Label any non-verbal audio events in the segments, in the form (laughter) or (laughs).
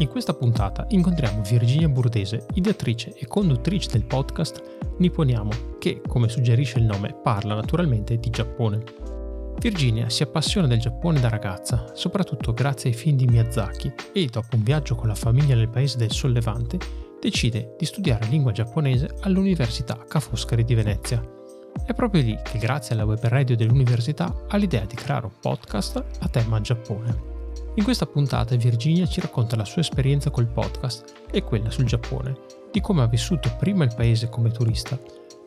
In questa puntata incontriamo Virginia Burdese, ideatrice e conduttrice del podcast Nipponiamo, che, come suggerisce il nome, parla naturalmente di Giappone. Virginia si appassiona del Giappone da ragazza, soprattutto grazie ai film di Miyazaki, e dopo un viaggio con la famiglia nel paese del Sollevante, decide di studiare lingua giapponese all'Università Ca' Foscari di Venezia. È proprio lì che, grazie alla web radio dell'università, ha l'idea di creare un podcast a tema Giappone. In questa puntata Virginia ci racconta la sua esperienza col podcast e quella sul Giappone, di come ha vissuto prima il paese come turista,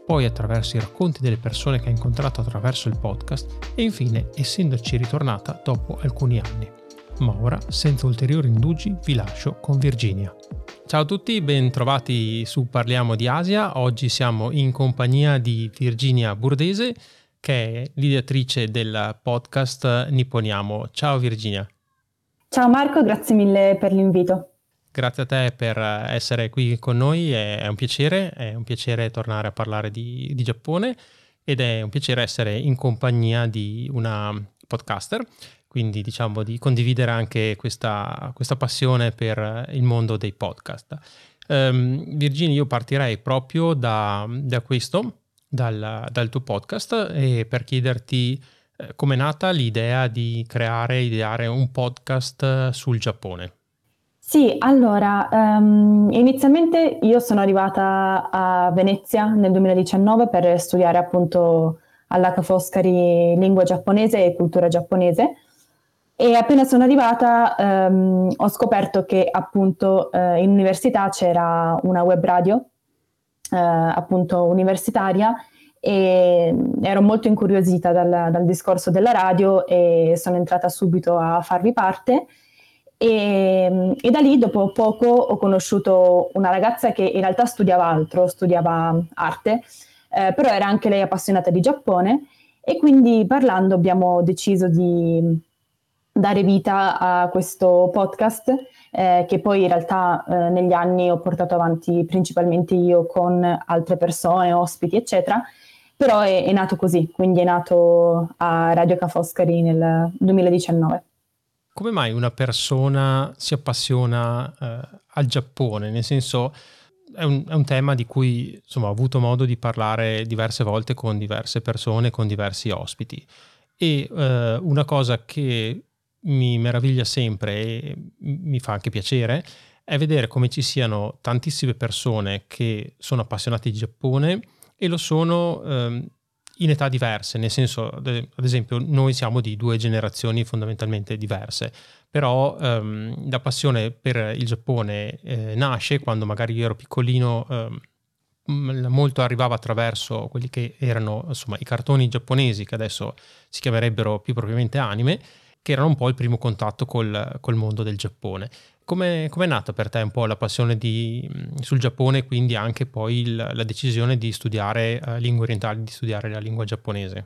poi attraverso i racconti delle persone che ha incontrato attraverso il podcast e infine essendoci ritornata dopo alcuni anni. Ma ora, senza ulteriori indugi, vi lascio con Virginia. Ciao a tutti, ben trovati su Parliamo di Asia. Oggi siamo in compagnia di Virginia Burdese, che è l'ideatrice del podcast Nipponiamo. Ciao Virginia. Ciao Marco, grazie mille per l'invito. Grazie a te per essere qui con noi, è, un piacere, è un piacere tornare a parlare di, di Giappone ed è un piacere essere in compagnia di una podcaster, quindi diciamo di condividere anche questa, questa passione per il mondo dei podcast. Um, Virginia, io partirei proprio da, da questo, dal, dal, tuo podcast, e per chiederti eh, come è nata l'idea di creare, ideare un podcast eh, sul Giappone? Sì, allora, um, inizialmente io sono arrivata a Venezia nel 2019 per studiare appunto all'H Foscari lingua giapponese e cultura giapponese e appena sono arrivata um, ho scoperto che appunto uh, in università c'era una web radio uh, appunto universitaria e ero molto incuriosita dal, dal, discorso della radio e sono entrata subito a farvi parte. E, e, da lì, dopo poco, ho conosciuto una ragazza che in realtà studiava altro, studiava arte, eh, però era anche lei appassionata di Giappone e quindi parlando abbiamo deciso di dare vita a questo podcast eh, che poi in realtà eh, negli anni ho portato avanti principalmente io con altre persone, ospiti, eccetera però è, è, nato così, quindi è nato a Radio Ca' Foscari nel 2019. Come mai una persona si appassiona eh, al Giappone? Nel senso, è un, è un, tema di cui insomma, ho avuto modo di parlare diverse volte con diverse persone, con diversi ospiti. E eh, una cosa che mi meraviglia sempre e mi fa anche piacere è vedere come ci siano tantissime persone che sono appassionate di Giappone e lo sono ehm, in età diverse, nel senso, ad esempio, noi siamo di due generazioni fondamentalmente diverse, però ehm, la passione per il Giappone eh, nasce quando magari io ero piccolino, ehm, molto arrivava attraverso quelli che erano insomma i cartoni giapponesi, che adesso si chiamerebbero più propriamente anime, che erano un po' il primo contatto col, col mondo del Giappone. Come è nata per te un po' la passione di, sul Giappone e quindi anche poi il, la decisione di studiare uh, lingue orientali, di studiare la lingua giapponese?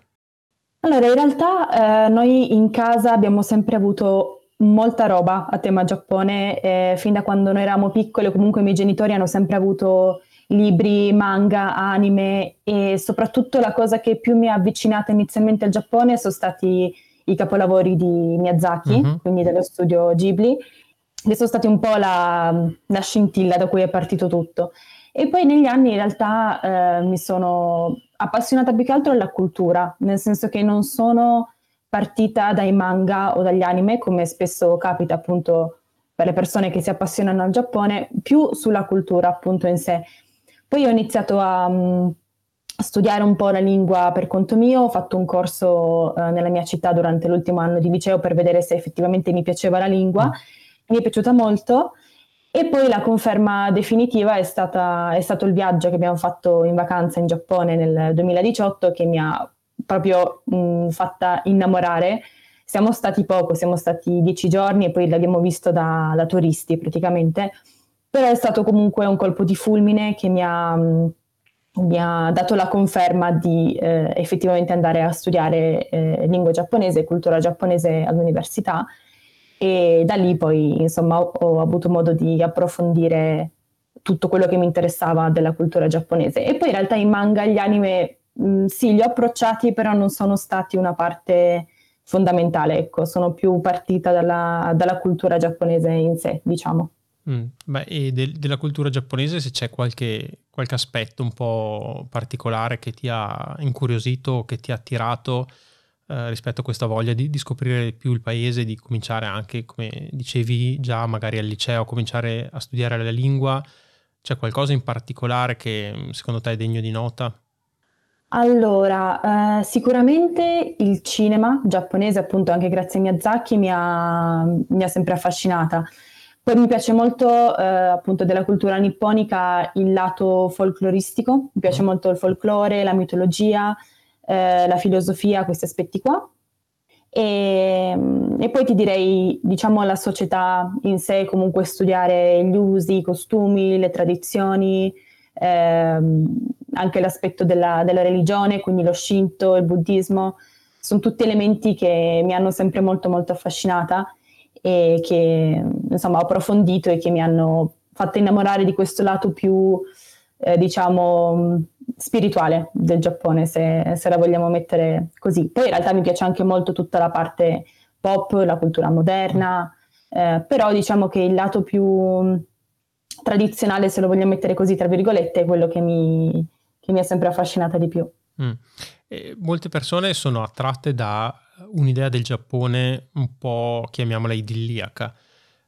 Allora, in realtà eh, noi in casa abbiamo sempre avuto molta roba a tema Giappone, eh, fin da quando noi eravamo piccoli, comunque i miei genitori hanno sempre avuto libri, manga, anime e soprattutto la cosa che più mi ha avvicinata inizialmente al Giappone sono stati i capolavori di Miyazaki, uh-huh. quindi dello studio Ghibli, che sono stati un po' la, la, scintilla da cui è partito tutto. E poi negli anni in realtà eh, mi sono appassionata più che altro alla cultura, nel senso che non sono partita dai manga o dagli anime, come spesso capita appunto per le persone che si appassionano al Giappone, più sulla cultura appunto in sé. Poi ho iniziato a, a studiare un po' la lingua per conto mio, ho fatto un corso eh, nella mia città durante l'ultimo anno di liceo per vedere se effettivamente mi piaceva la lingua. Mm mi è piaciuta molto. E poi la conferma definitiva è, stata, è stato il viaggio che abbiamo fatto in vacanza in Giappone nel 2018 che mi ha proprio mh, fatta innamorare. Siamo stati poco, siamo stati dieci giorni e poi l'abbiamo visto da, da turisti praticamente, però è stato comunque un colpo di fulmine che mi ha, mi ha dato la conferma di eh, effettivamente andare a studiare eh, lingua giapponese e cultura giapponese all'università e da lì poi insomma ho, ho avuto modo di approfondire tutto quello che mi interessava della cultura giapponese. E poi in realtà i manga, gli anime, mh, sì, li ho approcciati, però non sono stati una parte fondamentale, ecco, sono più partita dalla, dalla cultura giapponese in sé, diciamo. Mm, beh, e de- della cultura giapponese se c'è qualche, qualche, aspetto un po' particolare che ti ha incuriosito, che ti ha attirato eh, rispetto a questa voglia di, di, scoprire più il paese, di cominciare anche, come dicevi già, magari al liceo, cominciare a studiare la lingua, c'è qualcosa in particolare che secondo te è degno di nota? Allora, eh, sicuramente il cinema giapponese, appunto anche grazie a Miyazaki, mi ha, mi ha sempre affascinata. Poi mi piace molto, eh, appunto, della cultura nipponica il lato folcloristico, mi piace mm. molto il folklore, la mitologia, eh, la filosofia, questi aspetti qua. E, mm, e, poi ti direi, diciamo, la società in sé, comunque studiare gli usi, i costumi, le tradizioni, ehm, anche l'aspetto della, della, religione, quindi lo Shinto, il buddismo, sono tutti elementi che mi hanno sempre molto molto affascinata e che insomma ho approfondito e che mi hanno fatto innamorare di questo lato più, eh, diciamo, spirituale del Giappone, se, se, la vogliamo mettere così. Poi in realtà mi piace anche molto tutta la parte pop, la cultura moderna, eh, però diciamo che il lato più tradizionale, se lo vogliamo mettere così, tra virgolette, è quello che mi, che mi ha sempre affascinata di più. Mm. molte persone sono attratte da un'idea del Giappone un po', chiamiamola idilliaca,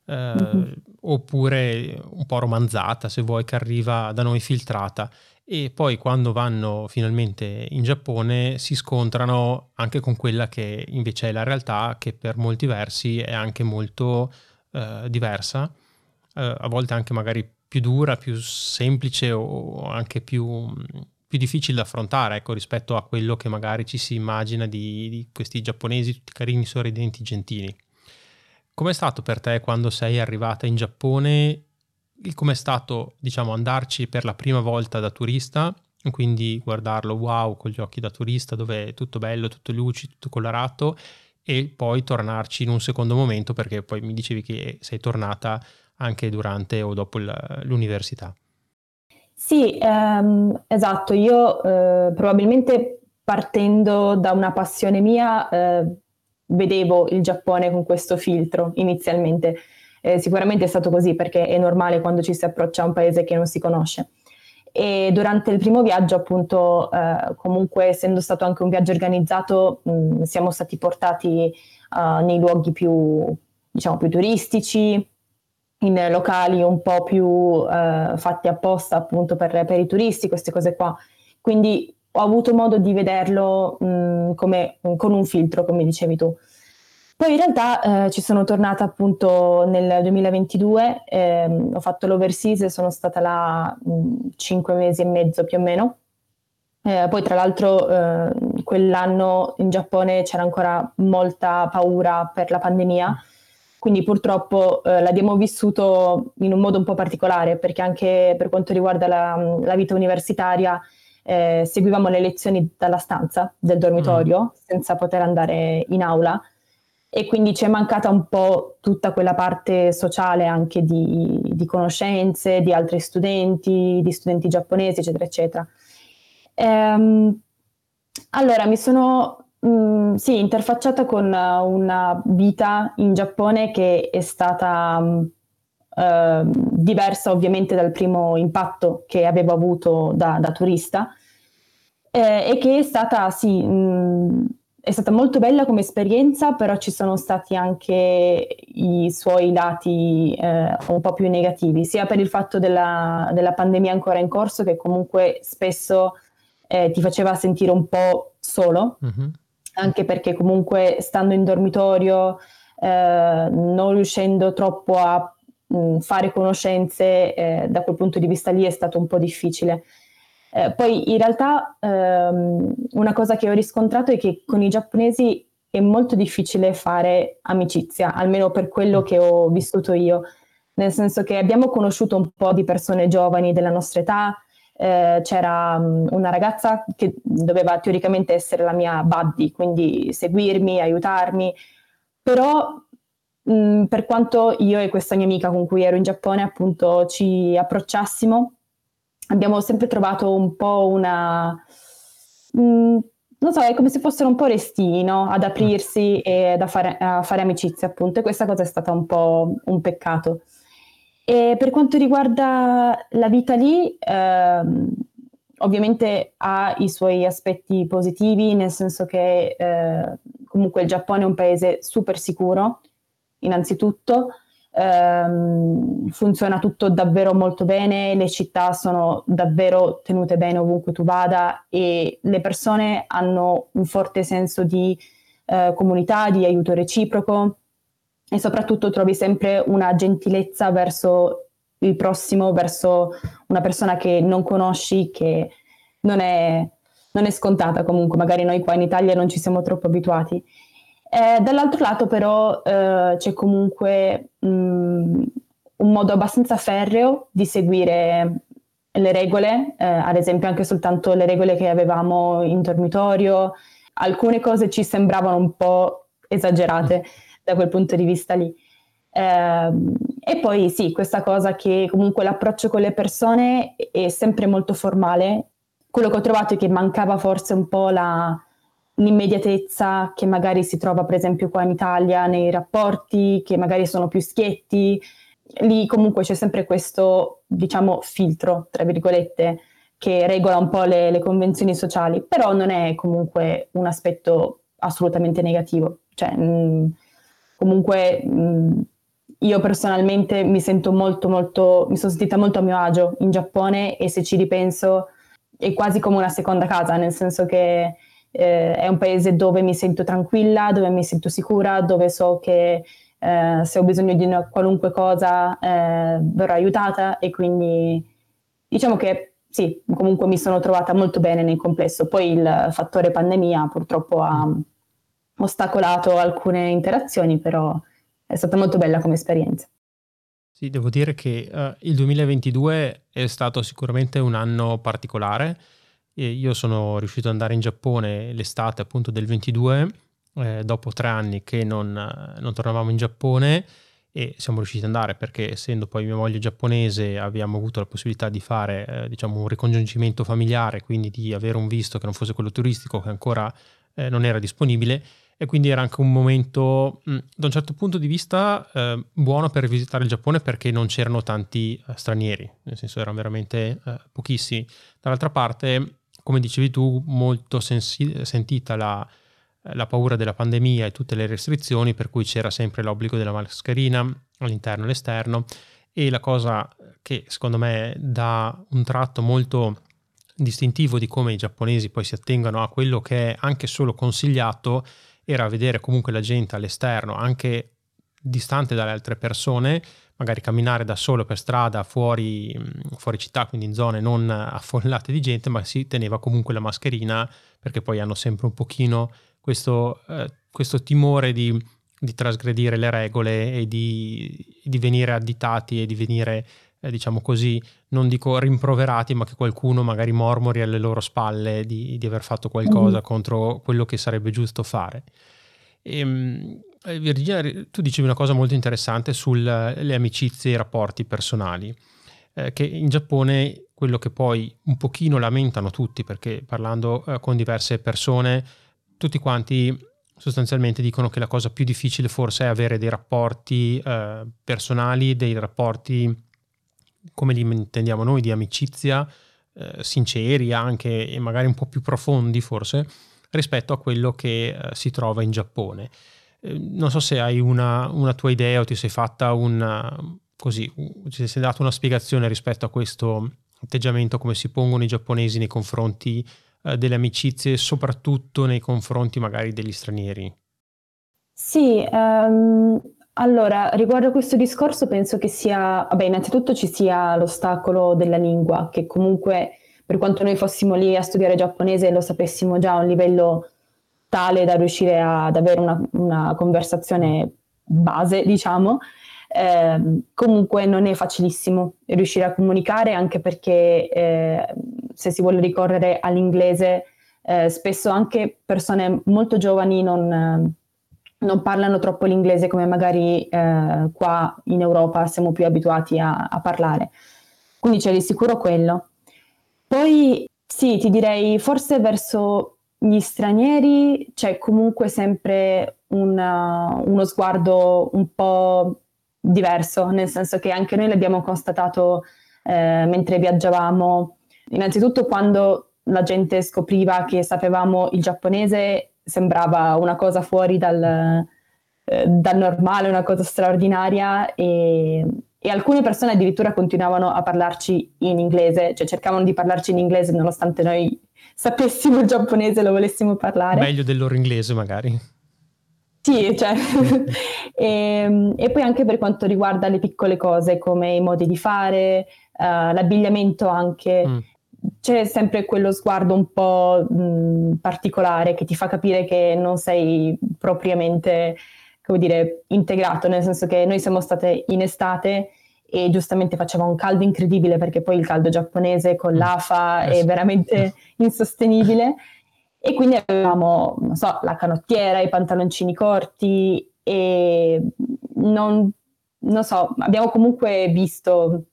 eh, mm-hmm. oppure un po' romanzata, se vuoi, che arriva da noi filtrata e poi quando vanno finalmente in Giappone si scontrano anche con quella che invece è la realtà che per molti versi è anche molto eh, diversa, eh, a volte anche magari più dura, più semplice o anche più, più difficile da affrontare ecco, rispetto a quello che magari ci si immagina di, di questi giapponesi tutti carini, sorridenti, gentili. Com'è stato per te quando sei arrivata in Giappone come è stato, diciamo, andarci per la prima volta da turista, quindi guardarlo wow con gli occhi da turista dove è tutto bello, tutto lucido, tutto colorato e poi tornarci in un secondo momento perché poi mi dicevi che sei tornata anche durante o dopo l'università. Sì, ehm, esatto, io eh, probabilmente partendo da una passione mia eh, vedevo il Giappone con questo filtro inizialmente eh, sicuramente è stato così perché è normale quando ci si approccia a un paese che non si conosce. E durante il primo viaggio, appunto, eh, comunque essendo stato anche un viaggio organizzato, mh, siamo stati portati uh, nei luoghi più, diciamo, più turistici, in locali un po' più uh, fatti apposta appunto per, per, i turisti, queste cose qua. Quindi ho avuto modo di vederlo mh, come, con un filtro, come dicevi tu. Poi in realtà eh, ci sono tornata appunto nel 2022, ehm, ho fatto l'overseas e sono stata là mh, cinque mesi e mezzo più o meno. Eh, poi tra l'altro eh, quell'anno in Giappone c'era ancora molta paura per la pandemia, quindi purtroppo eh, l'abbiamo vissuto in un modo un po' particolare perché anche per quanto riguarda la, la vita universitaria eh, seguivamo le lezioni dalla stanza del dormitorio mm. senza poter andare in aula e quindi ci è mancata un po' tutta quella parte sociale anche di, di conoscenze di altri studenti, di studenti giapponesi, eccetera, eccetera. Ehm, allora, mi sono mh, mm, sì, interfacciata con una vita in Giappone che è stata mh, eh, diversa ovviamente dal primo impatto che avevo avuto da, da turista eh, e che è stata, sì, mh, è stata molto bella come esperienza, però ci sono stati anche i suoi lati eh, un po' più negativi, sia per il fatto della, della pandemia ancora in corso, che comunque spesso eh, ti faceva sentire un po' solo, mm-hmm. anche perché comunque stando in dormitorio, eh, non riuscendo troppo a mh, mm, fare conoscenze, eh, da quel punto di vista lì è stato un po' difficile. Eh, poi in realtà ehm, una cosa che ho riscontrato è che con i giapponesi è molto difficile fare amicizia, almeno per quello che ho vissuto io. nel senso che abbiamo conosciuto un po' di persone giovani della nostra età, eh, c'era um, una ragazza che doveva teoricamente essere la mia buddy, quindi seguirmi, aiutarmi, però mh, mm, per quanto io e questa mia amica con cui ero in Giappone appunto ci approcciassimo, abbiamo sempre trovato un po' una... Mh, mm, non so, è come se fossero un po' restini no? ad aprirsi e a fare, a fare amicizia, appunto, e questa cosa è stata un po' un peccato. E per quanto riguarda la vita lì, ehm, ovviamente ha i suoi aspetti positivi, nel senso che eh, comunque il Giappone è un paese super sicuro, innanzitutto, ehm, funziona tutto davvero molto bene, le città sono davvero tenute bene ovunque tu vada e le persone hanno un forte senso di eh, comunità, di aiuto reciproco e soprattutto trovi sempre una gentilezza verso il prossimo, verso una persona che non conosci, che non è, non è scontata comunque, magari noi qua in Italia non ci siamo troppo abituati. Eh, dall'altro lato però eh, c'è comunque mh, mm, un modo abbastanza ferreo di seguire le regole, eh, ad esempio anche soltanto le regole che avevamo in dormitorio, alcune cose ci sembravano un po' esagerate da quel punto di vista lì. Eh, e poi sì, questa cosa che comunque l'approccio con le persone è sempre molto formale. Quello che ho trovato è che mancava forse un po' la, l'immediatezza che magari si trova per esempio qua in Italia nei rapporti, che magari sono più schietti. Lì comunque c'è sempre questo, diciamo, filtro, tra virgolette, che regola un po' le, le convenzioni sociali, però non è comunque un aspetto assolutamente negativo. Cioè, mh, mm, comunque mh, mm, io personalmente mi sento molto, molto, mi sono sentita molto a mio agio in Giappone e se ci ripenso è quasi come una seconda casa, nel senso che eh, è un paese dove mi sento tranquilla, dove mi sento sicura, dove so che eh, se ho bisogno di una qualunque cosa eh, verrò aiutata e quindi diciamo che sì, comunque mi sono trovata molto bene nel complesso. Poi il fattore pandemia purtroppo ha ostacolato alcune interazioni, però è stata molto bella come esperienza. Sì, devo dire che uh, il 2022 è stato sicuramente un anno particolare e io sono riuscito ad andare in Giappone l'estate appunto del 22, eh, dopo tre anni che non, non, tornavamo in Giappone e siamo riusciti ad andare perché essendo poi mia moglie giapponese abbiamo avuto la possibilità di fare eh, diciamo un ricongiungimento familiare, quindi di avere un visto che non fosse quello turistico che ancora eh, non era disponibile e quindi era anche un momento mh, da un certo punto di vista eh, buono per visitare il Giappone perché non c'erano tanti eh, stranieri, nel senso erano veramente eh, pochissimi. Dall'altra parte come dicevi tu, molto sensi- sentita la, la, paura della pandemia e tutte le restrizioni, per cui c'era sempre l'obbligo della mascherina all'interno e all'esterno. E la cosa che secondo me dà un tratto molto distintivo di come i giapponesi poi si attengano a quello che è anche solo consigliato era vedere comunque la gente all'esterno, anche distante dalle altre persone, magari camminare da solo per strada fuori, fuori città, quindi in zone non affollate di gente, ma si teneva comunque la mascherina perché poi hanno sempre un pochino questo, eh, questo timore di, di, trasgredire le regole e di, di venire additati e di venire, eh, diciamo così, non dico rimproverati, ma che qualcuno magari mormori alle loro spalle di, di aver fatto qualcosa mm. contro quello che sarebbe giusto fare. E, ehm, eh, Virginia, tu dicevi una cosa molto interessante sulle amicizie e i rapporti personali, eh, che in Giappone quello che poi un pochino lamentano tutti, perché parlando eh, con diverse persone, tutti quanti sostanzialmente dicono che la cosa più difficile forse è avere dei rapporti eh, personali, dei rapporti come li intendiamo noi, di amicizia, eh, sinceri anche e magari un po' più profondi forse, rispetto a quello che eh, si trova in Giappone. Ehm, non so se hai una, una, tua idea o ti sei fatta una, così, ci sei dato una spiegazione rispetto a questo atteggiamento, come si pongono i giapponesi nei confronti eh, delle amicizie, soprattutto nei confronti magari degli stranieri. Sì, um, allora riguardo a questo discorso penso che sia, vabbè, innanzitutto ci sia l'ostacolo della lingua, che comunque per quanto noi fossimo lì a studiare giapponese lo sapessimo già a un livello tale da riuscire ad avere una, una conversazione base, diciamo, eh, comunque non è facilissimo riuscire a comunicare anche perché eh, se si vuole ricorrere all'inglese eh, spesso anche persone molto giovani non, non, parlano troppo l'inglese come magari eh, qua in Europa siamo più abituati a, a parlare. Quindi c'è di sicuro quello. Poi sì, ti direi forse verso gli stranieri c'è comunque sempre una, uno sguardo un po' diverso, nel senso che anche noi l'abbiamo constatato eh, mentre viaggiavamo. Innanzitutto quando la gente scopriva che sapevamo il giapponese sembrava una cosa fuori dal, eh, dal normale, una cosa straordinaria e, e, alcune persone addirittura continuavano a parlarci in inglese, cioè cercavano di parlarci in inglese nonostante noi sapessimo il giapponese e lo volessimo parlare. Meglio del loro inglese magari. Sì, cioè, e, (laughs) ehm, e, poi anche per quanto riguarda le piccole cose come i modi di fare, uh, l'abbigliamento anche, mm. c'è sempre quello sguardo un po' mh, particolare che ti fa capire che non sei propriamente, come dire, integrato, nel senso che noi siamo state in estate e giustamente faceva un caldo incredibile perché poi il caldo giapponese con mm. l'AFA eh, è veramente (laughs) insostenibile e quindi avevamo, non so, la canottiera, i pantaloncini corti e non, non so, abbiamo comunque visto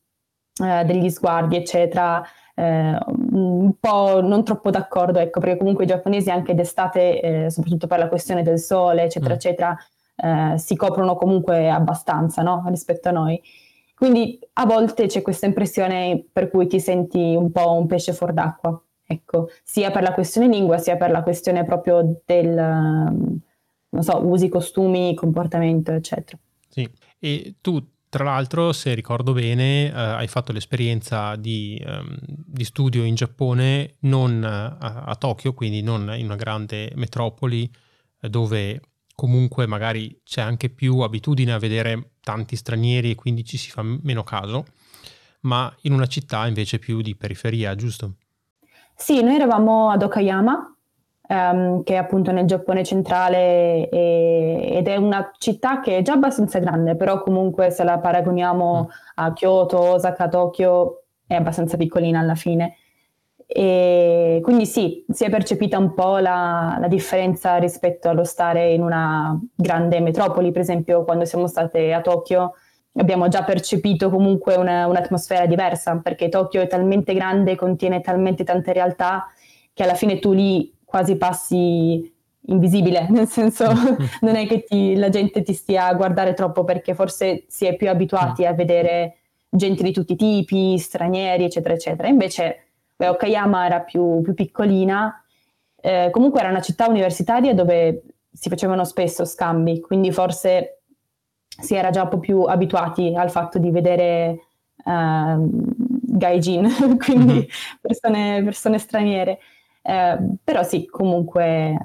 eh, degli sguardi, eccetera, eh, un po' non troppo d'accordo, ecco, perché comunque i giapponesi anche d'estate, eh, soprattutto per la questione del sole, eccetera, mm. eccetera, eh, si coprono comunque abbastanza, no? Rispetto a noi. Quindi a volte c'è questa impressione per cui ti senti un po' un pesce fuor d'acqua. Ecco, sia per la questione lingua, sia per la questione proprio del, non so, usi, costumi, comportamento, eccetera. Sì, e tu tra l'altro, se ricordo bene, eh, hai fatto l'esperienza di, um, di, studio in Giappone non a, a, Tokyo, quindi non in una grande metropoli eh, dove comunque magari c'è anche più abitudine a vedere tanti stranieri e quindi ci si fa meno caso, ma in una città invece più di periferia, giusto? Sì, noi eravamo ad Okayama, um, che è appunto nel Giappone centrale e, ed è una città che è già abbastanza grande, però comunque se la paragoniamo mm. a Kyoto, Osaka, Tokyo, è abbastanza piccolina alla fine. E quindi sì, si è percepita un po' la, la, differenza rispetto allo stare in una grande metropoli, per esempio quando siamo state a Tokyo abbiamo già percepito comunque una, un'atmosfera diversa, perché Tokyo è talmente grande, contiene talmente tante realtà, che alla fine tu lì quasi passi invisibile, (laughs) nel senso (laughs) non è che ti, la gente ti stia a guardare troppo perché forse si è più abituati a vedere gente di tutti i tipi, stranieri, eccetera, eccetera. Invece beh, Okayama era più, più piccolina, eh, comunque era una città universitaria dove si facevano spesso scambi, quindi forse si era già un po' più abituati al fatto di vedere uh, gaijin, (laughs) quindi mm-hmm. persone, persone, straniere. Uh, però sì, comunque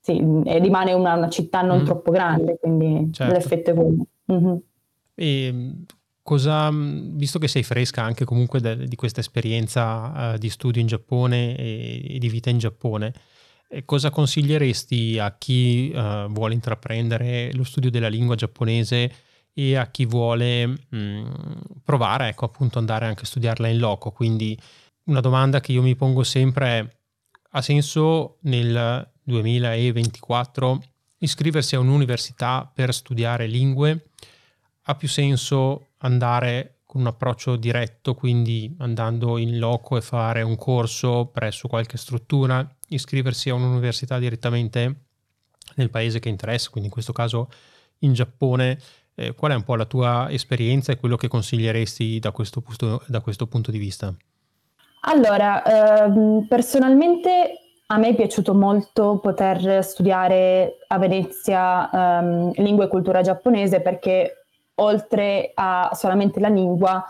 sì, rimane una, una, città non mm. troppo grande, quindi certo. l'effetto è quello. Mm-hmm. E cosa, visto che sei fresca anche comunque de, di questa esperienza uh, di studio in Giappone e, e di vita in Giappone, cosa consiglieresti a chi uh, vuole intraprendere lo studio della lingua giapponese e a chi vuole mh, provare, ecco, appunto andare anche a studiarla in loco? Quindi una domanda che io mi pongo sempre è, ha senso nel 2024 iscriversi a un'università per studiare lingue? Ha più senso andare con un approccio diretto, quindi andando in loco e fare un corso presso qualche struttura iscriversi a un'università direttamente nel paese che interessa, quindi in questo caso in Giappone. Eh, qual è un po' la tua esperienza e quello che consiglieresti da questo, punto, da questo punto di vista? Allora, ehm, personalmente a me è piaciuto molto poter studiare a Venezia ehm, lingua e cultura giapponese perché oltre a solamente la lingua,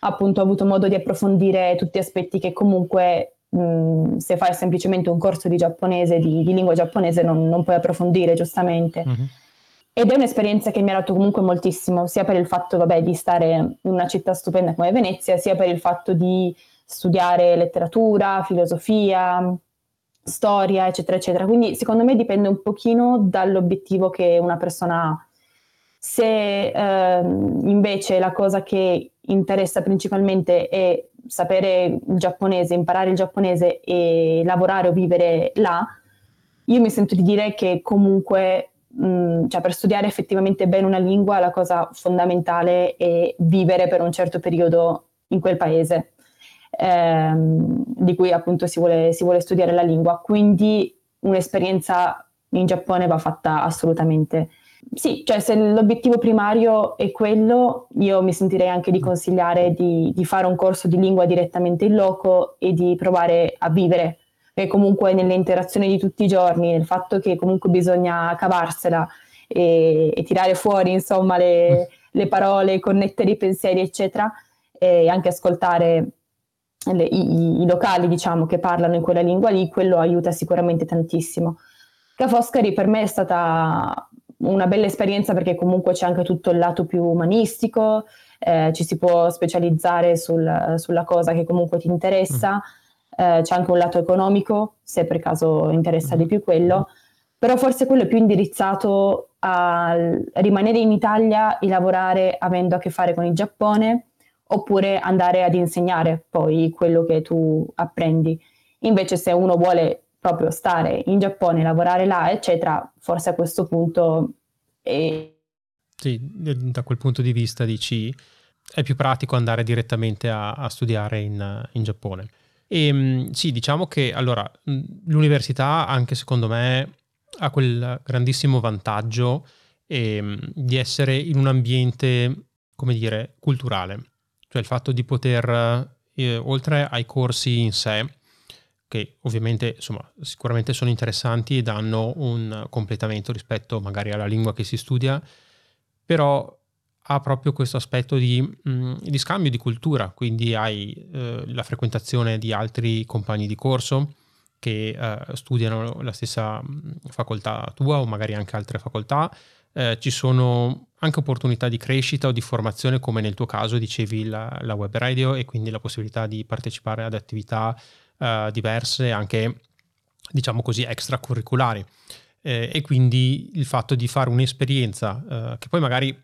appunto ho avuto modo di approfondire tutti aspetti che comunque mh, se fai semplicemente un corso di giapponese, di, di lingua giapponese, non, non, puoi approfondire giustamente. Mm-hmm. Ed è un'esperienza che mi ha dato comunque moltissimo, sia per il fatto vabbè, di stare in una città stupenda come Venezia, sia per il fatto di studiare letteratura, filosofia, storia, eccetera, eccetera. Quindi secondo me dipende un pochino dall'obiettivo che una persona ha. Se eh, invece la cosa che interessa principalmente è sapere il giapponese, imparare il giapponese e lavorare o vivere là, io mi sento di dire che comunque, mh, cioè per studiare effettivamente bene una lingua, la cosa fondamentale è vivere per un certo periodo in quel paese, ehm, di cui appunto si vuole, si vuole studiare la lingua. Quindi un'esperienza in Giappone va fatta assolutamente. Sì, cioè se l'obiettivo primario è quello, io mi sentirei anche di consigliare di, di fare un corso di lingua direttamente in loco e di provare a vivere, perché comunque nelle interazioni di tutti i giorni, nel fatto che comunque bisogna cavarsela e, e tirare fuori insomma le, le, parole, connettere i pensieri eccetera e anche ascoltare le, i, i locali diciamo che parlano in quella lingua lì, quello aiuta sicuramente tantissimo. Ca' Foscari per me è stata una bella esperienza perché comunque c'è anche tutto il lato più umanistico, eh, ci si può specializzare sul, sulla cosa che comunque ti interessa, mm. eh, c'è anche un lato economico, se per caso interessa di più quello, però forse quello è più indirizzato a rimanere in Italia e lavorare avendo a che fare con il Giappone oppure andare ad insegnare poi quello che tu apprendi. Invece se uno vuole proprio stare in Giappone, lavorare là, eccetera, forse a questo punto è... Sì, da quel punto di vista dici è più pratico andare direttamente a, a studiare in, in, Giappone. E ehm, sì, diciamo che allora l'università anche secondo me ha quel grandissimo vantaggio eh, di essere in un ambiente, come dire, culturale. Cioè il fatto di poter, eh, oltre ai corsi in sé, che ovviamente insomma, sicuramente sono interessanti e danno un completamento rispetto magari alla lingua che si studia, però ha proprio questo aspetto di, mm, di scambio di cultura, quindi hai eh, la frequentazione di altri compagni di corso che eh, studiano la stessa mm, facoltà tua o magari anche altre facoltà, eh, ci sono anche opportunità di crescita o di formazione come nel tuo caso dicevi la, la web radio e quindi la possibilità di partecipare ad attività uh, diverse, anche diciamo così extracurriculari. Eh, e quindi il fatto di fare un'esperienza uh, che poi magari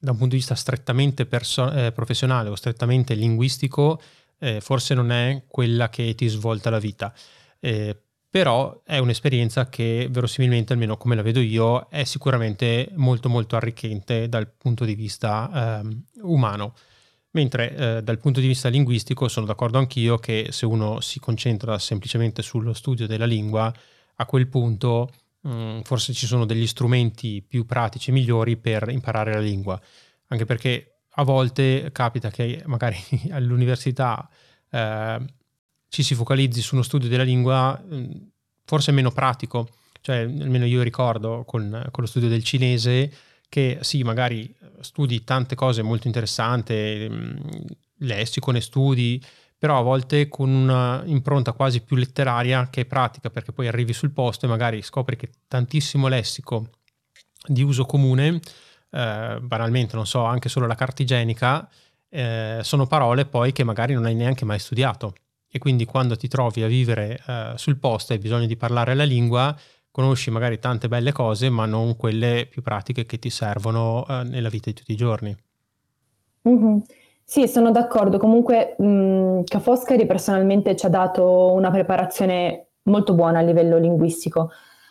da un punto di vista strettamente perso- eh, professionale o strettamente linguistico eh, forse non è quella che ti svolta la vita. Eh, però è un'esperienza che verosimilmente, almeno come la vedo io, è sicuramente molto molto arricchente dal punto di vista ehm, umano. Mentre eh, dal punto di vista linguistico sono d'accordo anch'io che se uno si concentra semplicemente sullo studio della lingua, a quel punto mh, mm, forse ci sono degli strumenti più pratici e migliori per imparare la lingua. Anche perché a volte capita che magari (laughs) all'università eh, ci si focalizzi su uno studio della lingua mh, mm, forse meno pratico. Cioè, almeno io ricordo con, con lo studio del cinese che sì, magari studi tante cose molto interessanti, mm, lessico ne studi, però a volte con una impronta quasi più letteraria che pratica, perché poi arrivi sul posto e magari scopri che tantissimo lessico di uso comune, eh, banalmente, non so, anche solo la carta igienica, eh, sono parole poi che magari non hai neanche mai studiato. E quindi quando ti trovi a vivere eh, sul posto e hai bisogno di parlare la lingua, conosci magari tante belle cose, ma non quelle più pratiche che ti servono eh, nella vita di tutti i giorni. Mm-hmm. Sì, sono d'accordo. Comunque mh, mm, Ca' Foscari personalmente ci ha dato una preparazione molto buona a livello linguistico,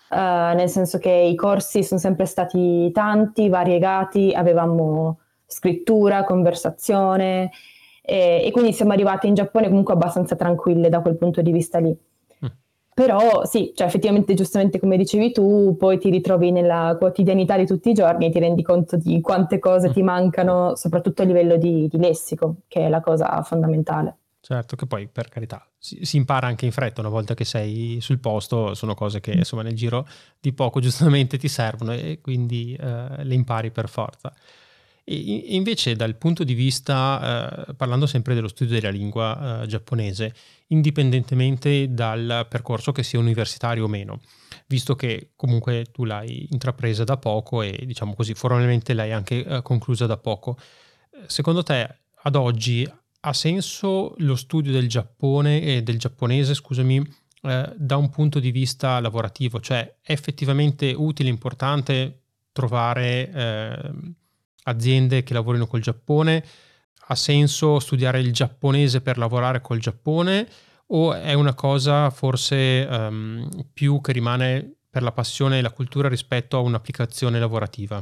uh, nel senso che i corsi sono sempre stati tanti, variegati, avevamo scrittura, conversazione e, e quindi siamo arrivati in Giappone comunque abbastanza tranquille da quel punto di vista lì. Però sì, cioè effettivamente giustamente come dicevi tu, poi ti ritrovi nella quotidianità di tutti i giorni e ti rendi conto di quante cose ti mancano, soprattutto a livello di, di lessico, che è la cosa fondamentale. Certo, che poi per carità si, si, impara anche in fretta una volta che sei sul posto, sono cose che insomma nel giro di poco (laughs) giustamente ti servono e quindi eh, le impari per forza. E invece dal punto di vista, eh, parlando sempre dello studio della lingua eh, giapponese, indipendentemente dal percorso che sia universitario o meno, visto che comunque tu l'hai intrapresa da poco e diciamo così formalmente l'hai anche eh, conclusa da poco, secondo te ad oggi ha senso lo studio del Giappone e del giapponese, scusami, eh, da un punto di vista lavorativo, cioè è effettivamente utile, importante trovare eh, aziende che lavorino col Giappone? Ha senso studiare il giapponese per lavorare col Giappone o è una cosa forse um, più che rimane per la passione e la cultura rispetto a un'applicazione lavorativa?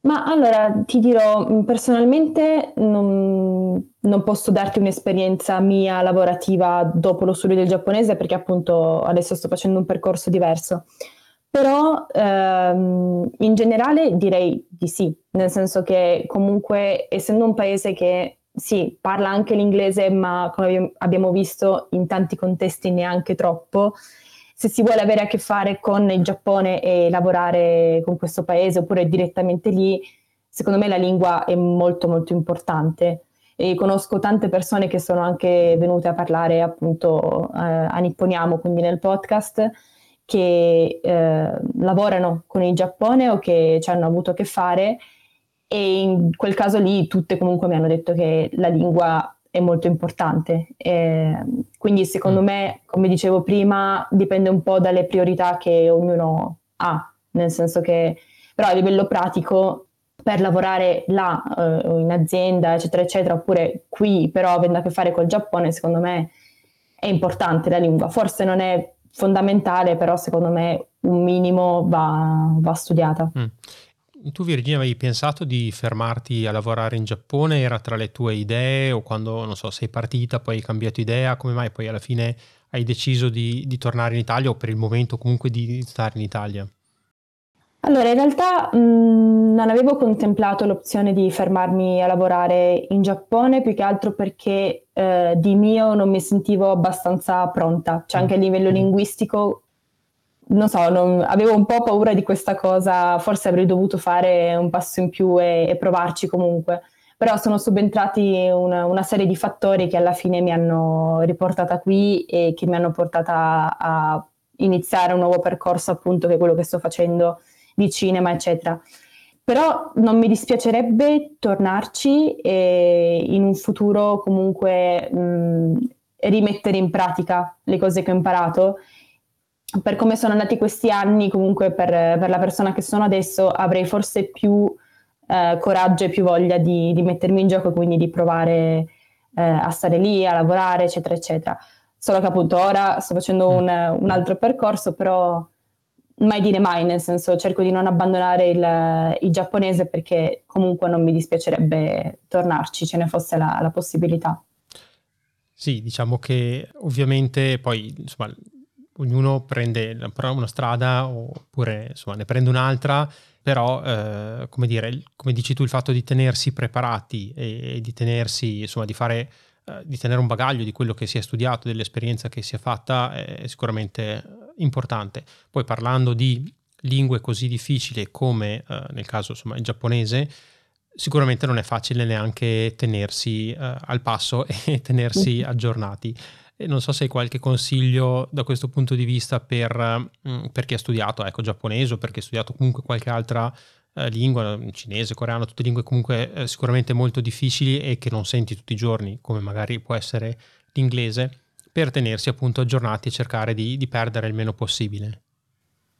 Ma allora ti dirò, personalmente non, non, posso darti un'esperienza mia lavorativa dopo lo studio del giapponese perché appunto adesso sto facendo un percorso diverso. Però ehm, in generale direi di sì, nel senso che comunque essendo un paese che sì, parla anche l'inglese, ma come abbiamo visto in tanti contesti neanche troppo, se si vuole avere a che fare con il Giappone e lavorare con questo paese oppure direttamente lì, secondo me la lingua è molto molto importante. E conosco tante persone che sono anche venute a parlare appunto eh, a Nipponiamo, quindi nel podcast, che eh, lavorano con il Giappone o che ci hanno avuto a che fare e in quel caso lì tutte comunque mi hanno detto che la lingua è molto importante. E quindi secondo mm. me, come dicevo prima, dipende un po' dalle priorità che ognuno ha, nel senso che però a livello pratico per lavorare là eh, in azienda, eccetera, eccetera, oppure qui però avendo a che fare col Giappone, secondo me è importante la lingua. Forse non è fondamentale, però secondo me un minimo va, va studiata. Mm. Tu Virginia avevi pensato di fermarti a lavorare in Giappone? Era tra le tue idee o quando, non so, sei partita poi hai cambiato idea? Come mai poi alla fine hai deciso di, di tornare in Italia o per il momento comunque di stare in Italia? Allora, in realtà mh, non avevo contemplato l'opzione di fermarmi a lavorare in Giappone più che altro perché eh, di mio non mi sentivo abbastanza pronta, cioè anche a livello mm. linguistico non so, non, avevo un po' paura di questa cosa, forse avrei dovuto fare un passo in più e, e provarci comunque. Però sono subentrati una, una, serie di fattori che alla fine mi hanno riportata qui e che mi hanno portata a iniziare un nuovo percorso, appunto, che è quello che sto facendo di cinema, eccetera. Però non mi dispiacerebbe tornarci e in un futuro comunque mh, rimettere in pratica le cose che ho imparato per come sono andati questi anni, comunque per, per la persona che sono adesso, avrei forse più eh, coraggio e più voglia di, di, mettermi in gioco, quindi di provare eh, a stare lì, a lavorare, eccetera, eccetera. Solo che appunto ora sto facendo un, un, altro percorso, però mai dire mai, nel senso cerco di non abbandonare il, il, giapponese perché comunque non mi dispiacerebbe tornarci, ce ne fosse la, la possibilità. Sì, diciamo che ovviamente poi insomma, ognuno prende una strada oppure insomma, ne prende un'altra, però eh, come, dire, come dici tu il fatto di tenersi preparati e, e di tenersi, insomma, di fare eh, di tenere un bagaglio di quello che si è studiato, dell'esperienza che si è fatta è sicuramente importante. Poi parlando di lingue così difficili come eh, nel caso insomma, il giapponese, sicuramente non è facile neanche tenersi eh, al passo (laughs) e tenersi aggiornati. E non so se hai qualche consiglio da questo punto di vista per, mh, mm, per chi ha studiato ecco, giapponese o per chi ha studiato comunque qualche altra eh, lingua, cinese, coreano, tutte lingue comunque eh, sicuramente molto difficili e che non senti tutti i giorni, come magari può essere l'inglese, per tenersi appunto aggiornati e cercare di, di perdere il meno possibile.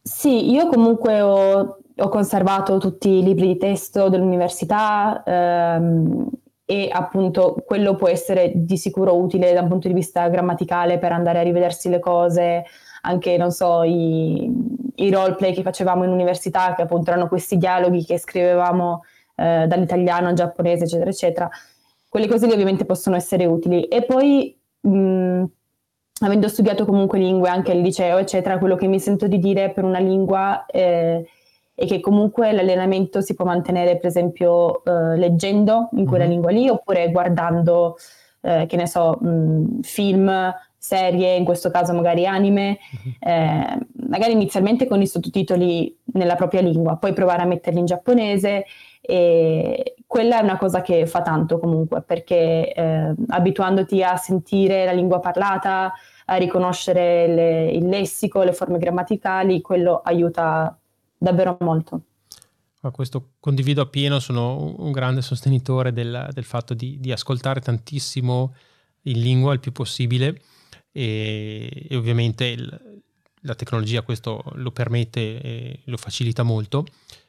Sì, io comunque ho, ho, conservato tutti i libri di testo dell'università, ehm, e appunto quello può essere di sicuro utile da un punto di vista grammaticale per andare a rivedersi le cose, anche non so, i, i roleplay che facevamo in università, che appunto erano questi dialoghi che scrivevamo eh, dall'italiano al giapponese, eccetera, eccetera. Quelle cose lì ovviamente possono essere utili. E poi, mh, avendo studiato comunque lingue anche al liceo, eccetera, quello che mi sento di dire per una lingua eh, e che comunque l'allenamento si può mantenere per esempio eh, leggendo in quella mm-hmm. lingua lì oppure guardando, eh, che ne so, mh, film, serie, in questo caso magari anime, mm-hmm. Magari inizialmente con i sottotitoli nella propria lingua, poi provare a metterli in giapponese e quella è una cosa che fa tanto comunque perché eh, abituandoti a sentire la lingua parlata, a riconoscere le, il lessico, le forme grammaticali, quello aiuta davvero molto. A questo condivido appieno, sono un grande sostenitore del, del fatto di, di, ascoltare tantissimo in lingua il più possibile e, e ovviamente il, la tecnologia questo lo permette e lo facilita molto,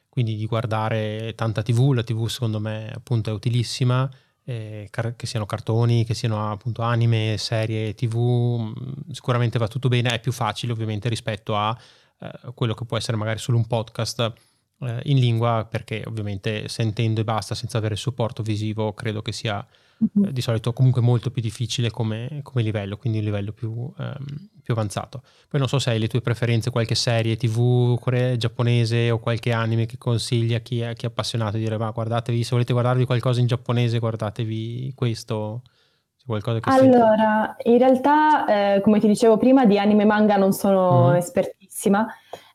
quindi di guardare tanta TV, la TV secondo me appunto è utilissima, eh, car- che siano cartoni, che siano appunto anime, serie TV, mm, sicuramente va tutto bene, è più facile ovviamente rispetto a eh, quello che può essere magari solo un podcast eh, in lingua, perché ovviamente sentendo e basta senza avere supporto visivo credo che sia uh-huh. di solito comunque molto più difficile come, come livello, quindi un livello più, ehm, più, avanzato. Poi non so se hai le tue preferenze, qualche serie tv core- giapponese o qualche anime che consigli a chi è, chi è appassionato di dire ma guardatevi, se volete guardarvi qualcosa in giapponese guardatevi questo. Allora, in realtà, eh, come ti dicevo prima, di anime e manga non sono mm-hmm. Espertissima,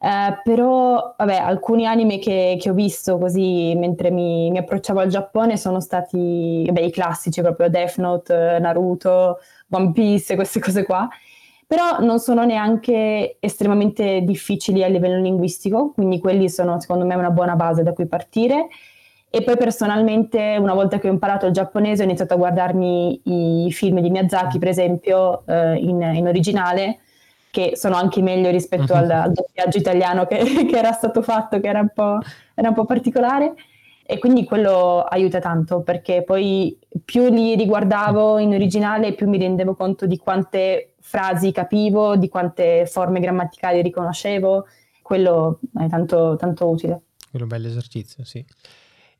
eh, però vabbè, alcuni anime che, che, ho visto così mentre mi, mi, approcciavo al Giappone sono stati vabbè, i classici proprio Death Note, Naruto, One Piece, queste cose qua, però non sono neanche estremamente difficili a livello linguistico, quindi quelli sono secondo me una buona base da cui partire. E poi personalmente, una volta che ho imparato il giapponese, ho iniziato a guardarmi i film di Miyazaki, per esempio, eh, in, in originale, che sono anche meglio rispetto al, al doppiaggio italiano che, (laughs) che, era stato fatto, che era un, era un po' particolare. E quindi quello aiuta tanto perché poi più li riguardavo in originale, più mi rendevo conto di quante frasi capivo, di quante forme grammaticali riconoscevo. Quello è tanto, tanto utile. Quello è un bel esercizio, sì.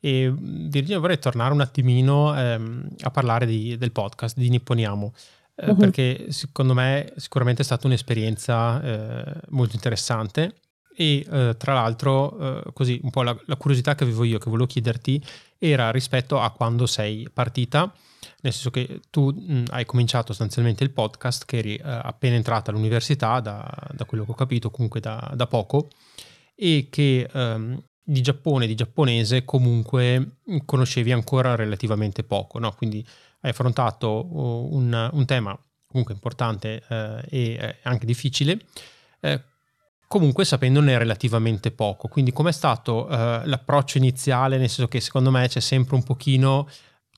E Virginia vorrei tornare un attimino ehm, a parlare di, del podcast di Nipponiamo uh-huh. perché secondo me sicuramente è stata un'esperienza eh, molto interessante e eh, tra l'altro eh, così un po' la, la, curiosità che avevo io che volevo chiederti era rispetto a quando sei partita nel senso che tu mh, hai cominciato sostanzialmente il podcast che eri appena entrata all'università da, da, quello che ho capito comunque da, da poco e che ehm, di Giappone, di giapponese comunque conoscevi ancora relativamente poco, no? quindi hai affrontato uh, un, un tema comunque importante eh, e eh, anche difficile, eh, comunque sapendone relativamente poco. Quindi com'è stato eh, l'approccio iniziale, nel senso che secondo me c'è sempre un pochino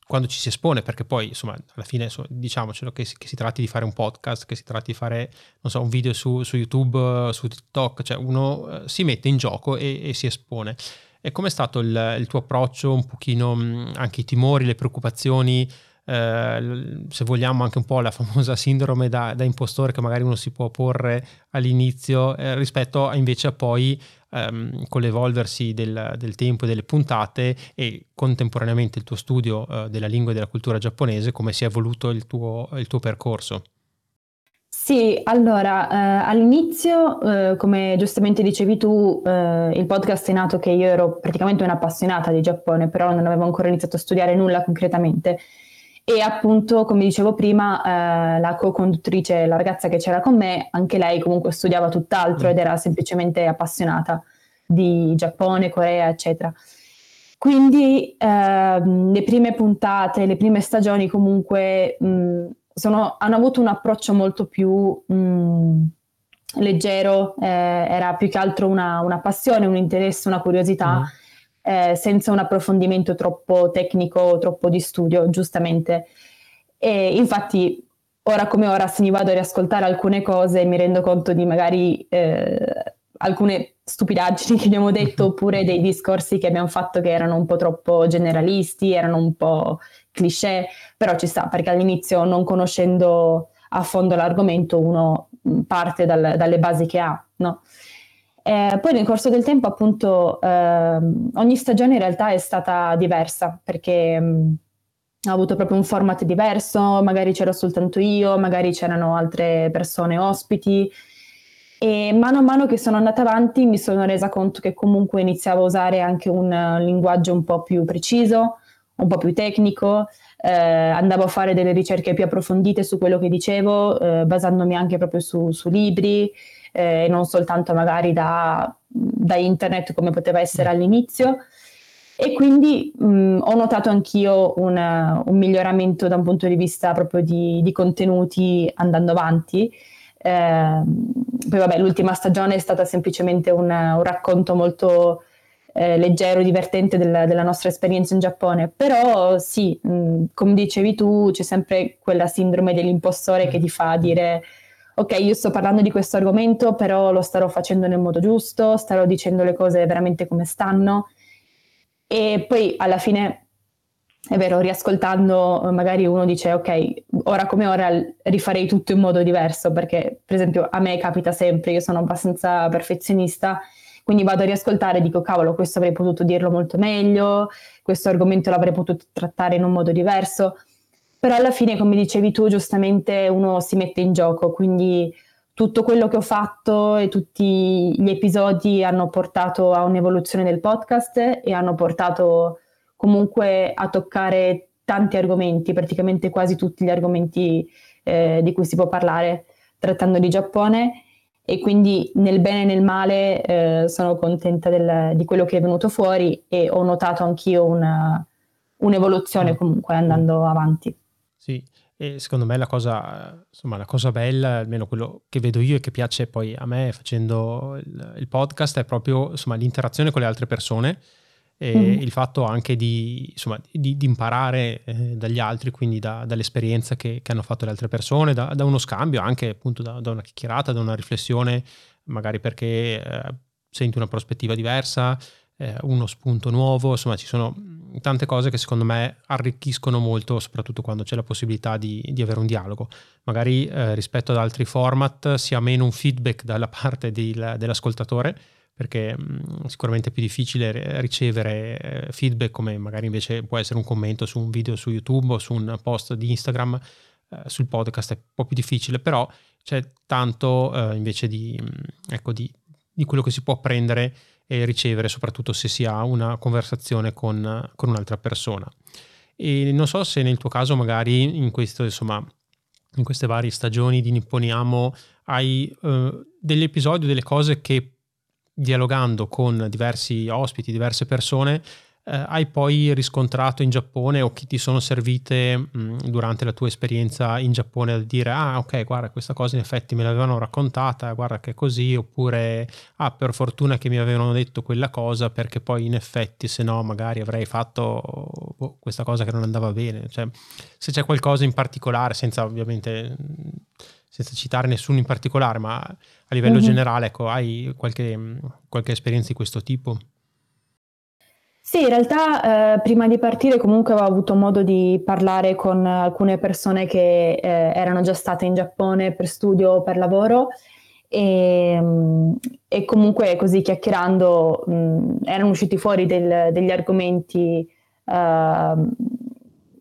quando ci si espone, perché poi insomma alla fine diciamocelo che si, che si, tratti di fare un podcast, che si tratti di fare non so, un video su, su YouTube, su TikTok, cioè uno eh, si mette in gioco e, e si espone. E com'è stato il, il tuo approccio, un pochino anche i timori, le preoccupazioni eh, se vogliamo anche un po' la famosa sindrome da, da impostore che magari uno si può porre all'inizio eh, rispetto a invece a poi ehm, con l'evolversi del, del, tempo e delle puntate e contemporaneamente il tuo studio eh, della lingua e della cultura giapponese, come si è evoluto il tuo, il tuo percorso? Sì, allora, eh, all'inizio, eh, come giustamente dicevi tu, eh, il podcast è nato che io ero praticamente un'appassionata di Giappone, però non avevo ancora iniziato a studiare nulla concretamente. E appunto, come dicevo prima, eh, la co-conduttrice, la ragazza che c'era con me, anche lei comunque studiava tutt'altro mm. ed era semplicemente appassionata di Giappone, Corea, eccetera. Quindi eh, le prime puntate, le prime stagioni comunque mh, sono, hanno avuto un approccio molto più mh, leggero, eh, era più che altro una, una, passione, un interesse, una curiosità. Mm eh, senza un approfondimento troppo tecnico, troppo di studio, giustamente. E infatti, ora come ora, se mi vado a riascoltare alcune cose, mi rendo conto di magari eh, alcune stupidaggini che abbiamo detto, (laughs) oppure dei discorsi che abbiamo fatto che erano un po' troppo generalisti, erano un po' cliché, però ci sta, perché all'inizio, non conoscendo a fondo l'argomento, uno parte dal, dalle basi che ha, no? Eh, poi nel corso del tempo, appunto, eh, ogni stagione in realtà è stata diversa perché mh, ha avuto proprio un format diverso, magari c'ero soltanto io, magari c'erano altre persone ospiti. E mano a mano che sono andata avanti mi sono resa conto che comunque iniziavo a usare anche un linguaggio un po' più preciso, un po' più tecnico, eh, andavo a fare delle ricerche più approfondite su quello che dicevo, eh, basandomi anche proprio su, su libri, eh, non soltanto magari da, da, internet come poteva essere all'inizio. E quindi mh, ho notato anch'io una, un miglioramento da un punto di vista proprio di, di contenuti andando avanti. Eh, poi vabbè, l'ultima stagione è stata semplicemente un, un racconto molto eh, leggero, divertente del, della nostra esperienza in Giappone, però sì, mh, come dicevi tu, c'è sempre quella sindrome dell'impostore che ti fa dire ok, io sto parlando di questo argomento, però lo starò facendo nel modo giusto, starò dicendo le cose veramente come stanno. E poi alla fine, è vero, riascoltando, magari uno dice, ok, ora come ora rifarei tutto in modo diverso, perché per esempio a me capita sempre, io sono abbastanza perfezionista, quindi vado a riascoltare e dico, cavolo, questo avrei potuto dirlo molto meglio, questo argomento l'avrei potuto trattare in un modo diverso però alla fine, come dicevi tu, giustamente uno si mette in gioco, quindi tutto quello che ho fatto e tutti gli episodi hanno portato a un'evoluzione del podcast e hanno portato comunque a toccare tanti argomenti, praticamente quasi tutti gli argomenti eh, di cui si può parlare trattando di Giappone e quindi nel bene e nel male eh, sono contenta del, di quello che è venuto fuori e ho notato anch'io una, un'evoluzione mm. comunque andando avanti. E secondo me la cosa, insomma, la cosa bella, almeno quello che vedo io e che piace poi a me facendo il, il podcast, è proprio insomma, l'interazione con le altre persone e mm-hmm. il fatto anche di, insomma, di, di imparare eh, dagli altri, quindi da, dall'esperienza che, che, hanno fatto le altre persone, da, da uno scambio, anche appunto da, da, una chiacchierata, da una riflessione, magari perché eh, senti una prospettiva diversa, eh, uno spunto nuovo, insomma ci sono tante cose che secondo me arricchiscono molto, soprattutto quando c'è la possibilità di, di avere un dialogo. Magari eh, rispetto ad altri format si ha meno un feedback dalla (laughs) parte del, dell'ascoltatore, perché mh, mm, sicuramente è più difficile ricevere eh, feedback come magari invece può essere un commento su un video su YouTube o su un post di Instagram, eh, sul podcast è un po' più difficile, però c'è tanto eh, invece di, mm, ecco, di, di quello che si può prendere e ricevere, soprattutto se si ha una conversazione con, con un'altra persona. E non so se nel tuo caso magari in questo, insomma, in queste varie stagioni di Nipponiamo hai uh, degli episodi, delle cose che dialogando con diversi ospiti, diverse persone, eh, hai poi riscontrato in Giappone o che ti sono servite mh, durante la tua esperienza in Giappone a dire ah ok guarda questa cosa in effetti me l'avevano raccontata guarda che è così oppure ah per fortuna che mi avevano detto quella cosa perché poi in effetti se no magari avrei fatto boh, questa cosa che non andava bene cioè se c'è qualcosa in particolare senza ovviamente senza citare nessuno in particolare ma a livello mm-hmm. generale ecco hai qualche, qualche esperienza di questo tipo? Sì, in realtà eh, prima di partire comunque avevo avuto modo di parlare con alcune persone che eh, erano già state in Giappone per studio o per lavoro e, mm, e comunque così chiacchierando mh, mm, erano usciti fuori del, degli argomenti eh,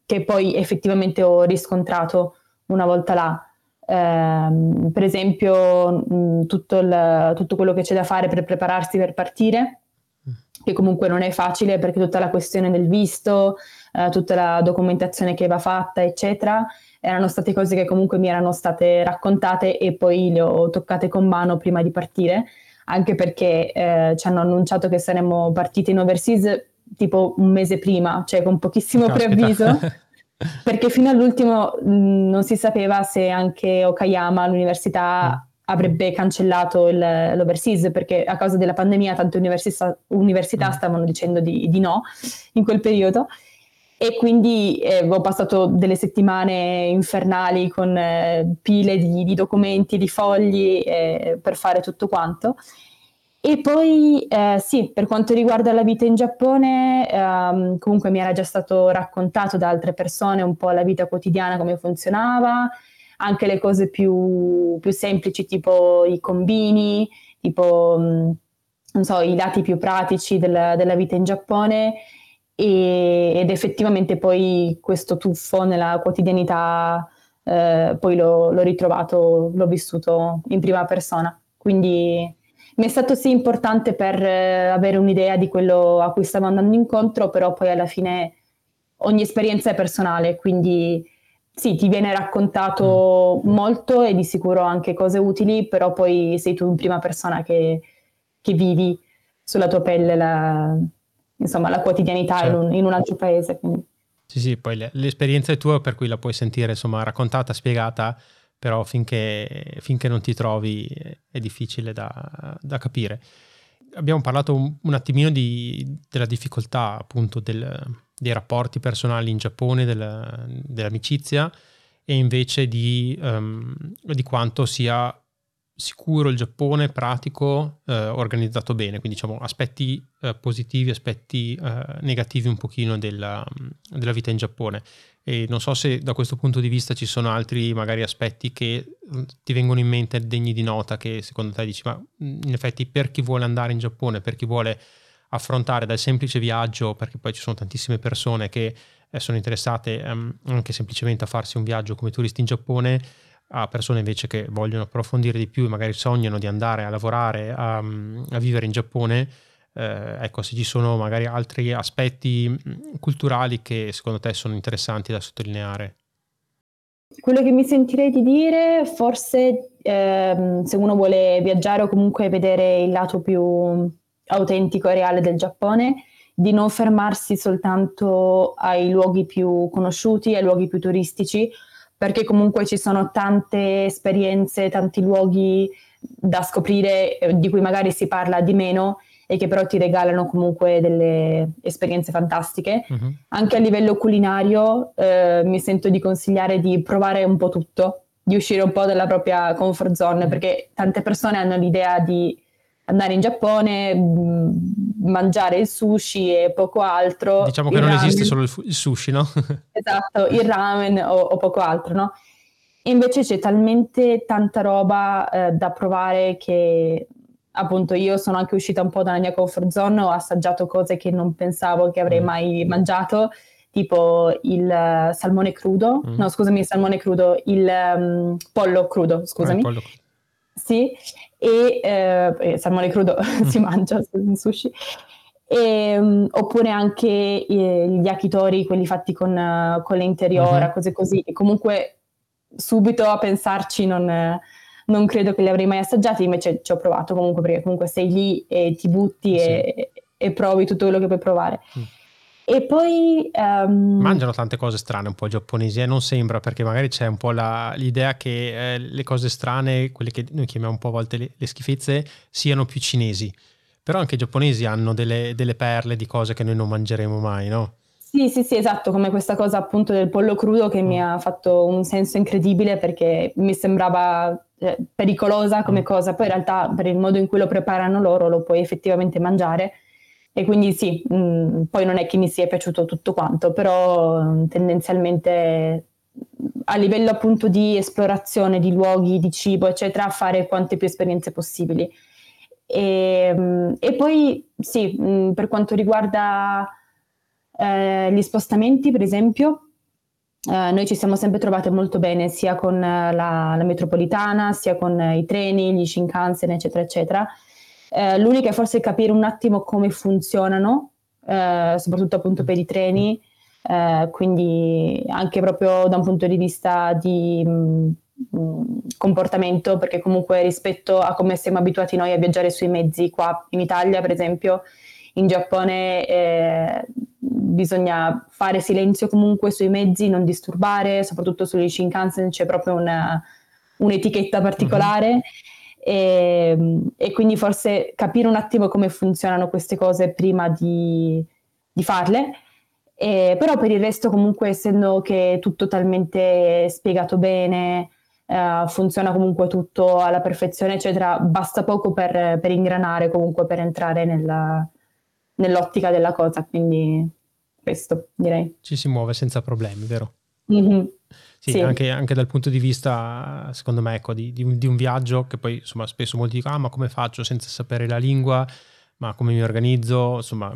che poi effettivamente ho riscontrato una volta là. Eh, per esempio mh, mm, tutto, il, tutto quello che c'è da fare per prepararsi per partire che comunque non è facile perché tutta la questione del visto, eh, tutta la documentazione che va fatta, eccetera, erano state cose che comunque mi erano state raccontate e poi le ho toccate con mano prima di partire, anche perché eh, ci hanno annunciato che saremmo partiti in overseas tipo un mese prima, cioè con pochissimo Caspita. preavviso. (laughs) perché fino all'ultimo mh, non si sapeva se anche Okayama, l'università, mm avrebbe cancellato il, l'overseas perché a causa della pandemia tante università, università mm. stavano dicendo di, di, no in quel periodo e quindi eh, ho passato delle settimane infernali con eh, pile di, di, documenti, di fogli eh, per fare tutto quanto. E poi eh, sì, per quanto riguarda la vita in Giappone, ehm, comunque mi era già stato raccontato da altre persone un po' la vita quotidiana, come funzionava, anche le cose più, più semplici tipo i combini, tipo mm, so, i dati più pratici della, della vita in Giappone e, ed effettivamente poi questo tuffo nella quotidianità eh, poi l'ho, l'ho, ritrovato, l'ho vissuto in prima persona. Quindi mi è stato sì importante per eh, avere un'idea di quello a cui stavo andando incontro, però poi alla fine ogni esperienza è personale, quindi sì, ti viene raccontato mm. molto e di sicuro anche cose utili, però poi sei tu in prima persona che, che vivi sulla tua pelle la, insomma, la quotidianità certo. in, un, in, un, altro paese. Quindi. Sì, sì, poi l'esperienza è tua per cui la puoi sentire insomma raccontata, spiegata, però finché, finché non ti trovi è difficile da, da capire. Abbiamo parlato un, un attimino di, della difficoltà appunto del, dei rapporti personali in Giappone, della, dell'amicizia e invece di, um, di quanto sia sicuro il Giappone, pratico, eh, organizzato bene, quindi diciamo aspetti eh, positivi, aspetti eh, negativi un pochino della, della, vita in Giappone. E non so se da questo punto di vista ci sono altri magari aspetti che mm, ti vengono in mente degni di nota che secondo te dici, ma mm, in effetti per chi vuole andare in Giappone, per chi vuole affrontare dal semplice viaggio, perché poi ci sono tantissime persone che eh, sono interessate um, anche semplicemente a farsi un viaggio come turisti in Giappone, a persone invece che vogliono approfondire di più e magari sognano di andare a lavorare, a, a vivere in Giappone, eh, ecco, se ci sono magari altri aspetti mm, culturali che secondo te sono interessanti da sottolineare. Quello che mi sentirei di dire, forse ehm, se uno vuole viaggiare o comunque vedere il lato più autentico e reale del Giappone, di non fermarsi soltanto ai luoghi più conosciuti, ai luoghi più turistici, perché comunque ci sono tante esperienze, tanti luoghi da scoprire eh, di cui magari si parla di meno e che però ti regalano comunque delle esperienze fantastiche. Uh-huh. Anche a livello culinario eh, mi sento di consigliare di provare un po' tutto, di uscire un po' dalla propria comfort zone, uh-huh. perché tante persone hanno l'idea di andare in Giappone, mm, mangiare il sushi e poco altro. Diciamo che non ramen. esiste solo il, sushi, no? (laughs) esatto, il ramen o, o, poco altro, no? Invece c'è talmente tanta roba eh, da provare che appunto io sono anche uscita un po' dalla mia comfort zone, ho assaggiato cose che non pensavo che avrei mm. mai mangiato, tipo il uh, salmone crudo, mm. no scusami, il salmone crudo, il um, pollo crudo, scusami. Ah, pollo. Sì, e eh, salmone crudo (laughs) si mangia in sushi. E, um, oppure anche eh, gli yakitori, quelli fatti con, uh, con le interiora, uh-huh. cose così. E comunque subito a pensarci non, non, credo che li avrei mai assaggiati, invece ci ho provato comunque perché comunque sei lì e ti butti sì. e, e, provi tutto quello che puoi provare. Mm. E poi... Um... Mangiano tante cose strane un po' giapponesi, eh? non sembra perché magari c'è un po' la, l'idea che eh, le cose strane, quelle che noi chiamiamo un po' a volte le, le schifezze, siano più cinesi. Però anche i giapponesi hanno delle, delle, perle di cose che noi non mangeremo mai, no? Sì, sì, sì, esatto, come questa cosa appunto del pollo crudo che mm. mi ha fatto un senso incredibile perché mi sembrava eh, pericolosa come mm. cosa, poi in realtà per il modo in cui lo preparano loro lo puoi effettivamente mangiare e quindi sì, mh, mm, poi non è che mi sia piaciuto tutto quanto, però mh, mm, tendenzialmente a livello appunto di esplorazione di luoghi, di cibo, eccetera, fare quante più esperienze possibili. E, mh, mm, e poi sì, per quanto riguarda eh, gli spostamenti, per esempio, eh, noi ci siamo sempre trovate molto bene sia con la, la metropolitana, sia con i treni, gli Shinkansen, eccetera, eccetera. Eh, l'unica è forse capire un attimo come funzionano, eh, soprattutto appunto per i treni, eh, quindi anche proprio da un punto di vista di mh, mm, mm, comportamento, perché comunque rispetto a come siamo abituati noi a viaggiare sui mezzi qua in Italia, per esempio, in Giappone eh, bisogna fare silenzio comunque sui mezzi, non disturbare, soprattutto sugli Shinkansen c'è proprio una, un'etichetta particolare. Mm-hmm e, ehm, e, quindi forse capire un attimo come funzionano queste cose prima di, di farle. E, però per il resto comunque essendo che tutto talmente spiegato bene, eh, funziona comunque tutto alla perfezione, eccetera, basta poco per, per ingranare comunque per entrare nella, nell'ottica della cosa, quindi questo direi. Ci si muove senza problemi, vero? Mm-hmm. Sì, sì. Anche, anche, dal punto di vista, secondo me, ecco, di, di, un, di, un, viaggio che poi, insomma, spesso molti dicono, ah, ma come faccio senza sapere la lingua, ma come mi organizzo? Insomma,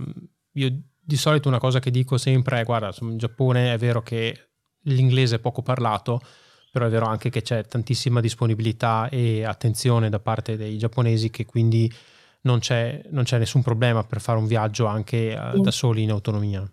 io di solito una cosa che dico sempre è, guarda, insomma, in Giappone è vero che l'inglese è poco parlato, però è vero anche che c'è tantissima disponibilità e attenzione da parte dei giapponesi che quindi non c'è, non c'è nessun problema per fare un viaggio anche uh, sì. da soli in autonomia.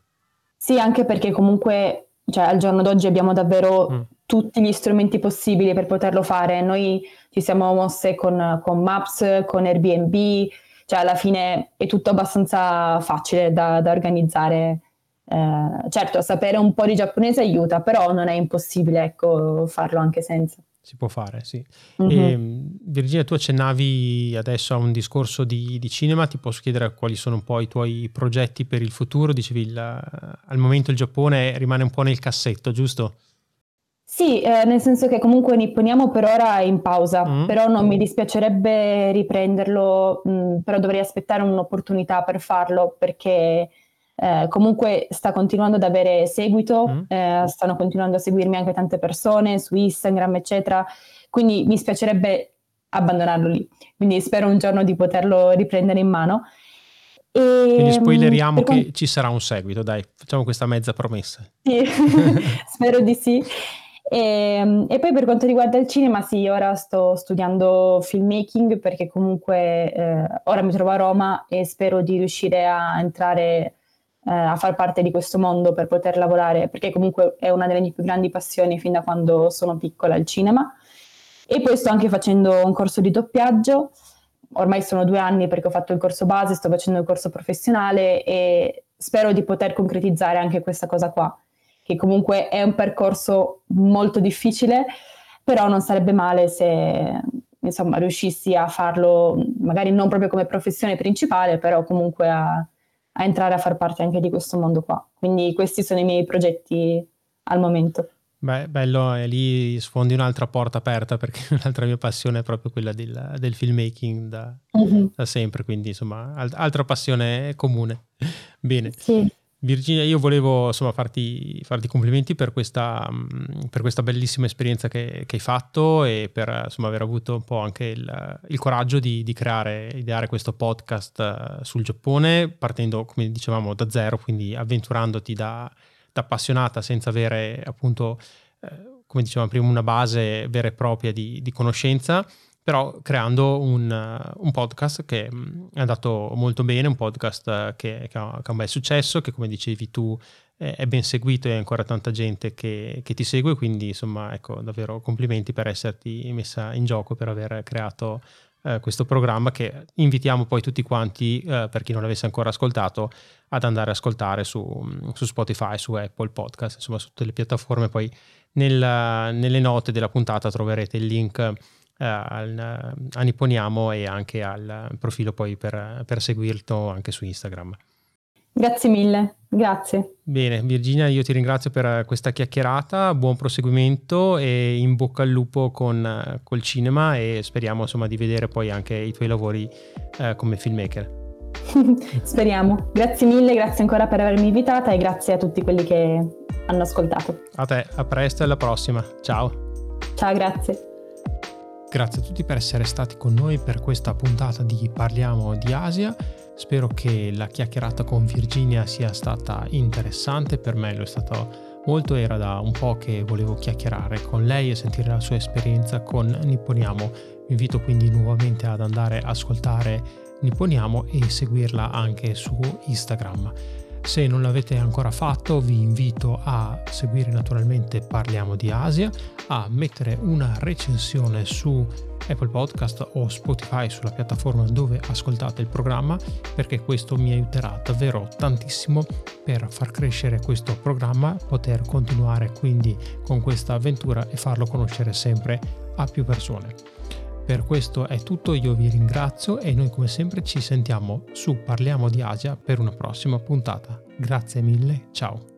Sì, anche perché comunque cioè al giorno d'oggi abbiamo davvero mm. tutti gli strumenti possibili per poterlo fare. Noi ci siamo mosse con, con Maps, con Airbnb, cioè alla fine è tutto abbastanza facile da, da organizzare. Eh, certo, sapere un po' di giapponese aiuta, però non è impossibile ecco, farlo anche senza. Si può fare, sì. Mm-hmm. E, Virginia, tu accennavi adesso a un discorso di, di, cinema, ti posso chiedere quali sono un po' i tuoi progetti per il futuro? Dicevi, il, al momento il Giappone rimane un po' nel cassetto, giusto? Sì, eh, nel senso che comunque Nipponiamo per ora è in pausa, mm. però non mi dispiacerebbe riprenderlo, mh, mm, però dovrei aspettare un'opportunità per farlo perché eh, comunque sta continuando ad avere seguito, mm. eh, stanno continuando a seguirmi anche tante persone su Instagram, eccetera, quindi mi spiacerebbe abbandonarlo lì, quindi spero un giorno di poterlo riprendere in mano. E, Quindi spoileriamo che quanto... ci sarà un seguito, dai, facciamo questa mezza promessa. Sì, (laughs) spero di sì. E, ehm, e, poi per quanto riguarda il cinema, sì, ora sto studiando filmmaking perché comunque eh, ora mi trovo a Roma e spero di riuscire a entrare eh, a far parte di questo mondo per poter lavorare, perché comunque è una delle mie più grandi passioni fin da quando sono piccola il cinema. E poi sto anche facendo un corso di doppiaggio ormai sono due anni perché ho fatto il corso base, sto facendo il corso professionale e spero di poter concretizzare anche questa cosa qua, che comunque è un percorso molto difficile, però non sarebbe male se insomma riuscissi a farlo magari non proprio come professione principale, però comunque a, a entrare a far parte anche di questo mondo qua. Quindi questi sono i miei progetti al momento. Beh, bello, e lì sfondi un'altra porta aperta perché (laughs) un'altra mia passione è proprio quella del, del filmmaking da, uh-huh. da, sempre, quindi insomma alt- altra passione comune. Bene. Sì. Virginia, io volevo insomma farti, farti complimenti per questa, per questa, bellissima esperienza che, che, hai fatto e per insomma, aver avuto un po' anche il, il coraggio di, di, creare, ideare questo podcast eh, sul Giappone, partendo, come dicevamo, da zero, quindi avventurandoti da appassionata senza avere appunto, eh, come dicevamo prima, una base vera e propria di, di conoscenza, però creando un, un, podcast che mm, è andato molto bene, un podcast che, che, ha, che ha, un bel successo, che come dicevi tu è ben seguito e ancora tanta gente che, che, ti segue, quindi insomma ecco davvero complimenti per esserti messa in gioco, per aver creato eh, questo programma che invitiamo poi tutti quanti, eh, per chi non l'avesse ancora ascoltato, ad andare a ascoltare su, su, Spotify, su Apple Podcast, insomma su tutte le piattaforme. Poi nel, nelle note della puntata troverete il link eh, al, a Nipponiamo e anche al profilo poi per, per seguirlo anche su Instagram. Grazie mille, grazie. Bene, Virginia, io ti ringrazio per questa chiacchierata, buon proseguimento e in bocca al lupo con col cinema e speriamo insomma di vedere poi anche i tuoi lavori eh, come filmmaker. (laughs) Speriamo. Grazie mille, grazie ancora per avermi invitata e grazie a tutti quelli che hanno ascoltato. A te, a presto e alla prossima. Ciao. Ciao, grazie. Grazie a tutti per essere stati con noi per questa puntata di Parliamo di Asia. Spero che la chiacchierata con Virginia sia stata interessante, per me lo è stato molto, era da un po' che volevo chiacchierare con lei e sentire la sua esperienza con Nipponiamo. Vi invito quindi nuovamente ad andare a ascoltare Nipponiamo e seguirla anche su Instagram. Se non l'avete ancora fatto vi invito a seguire naturalmente Parliamo di Asia, a mettere una recensione su Apple Podcast o Spotify sulla piattaforma dove ascoltate il programma perché questo mi aiuterà davvero tantissimo per far crescere questo programma, poter continuare quindi con questa avventura e farlo conoscere sempre a più persone. Per questo è tutto, io vi ringrazio e noi come sempre ci sentiamo su Parliamo di Asia per una prossima puntata. Grazie mille, ciao!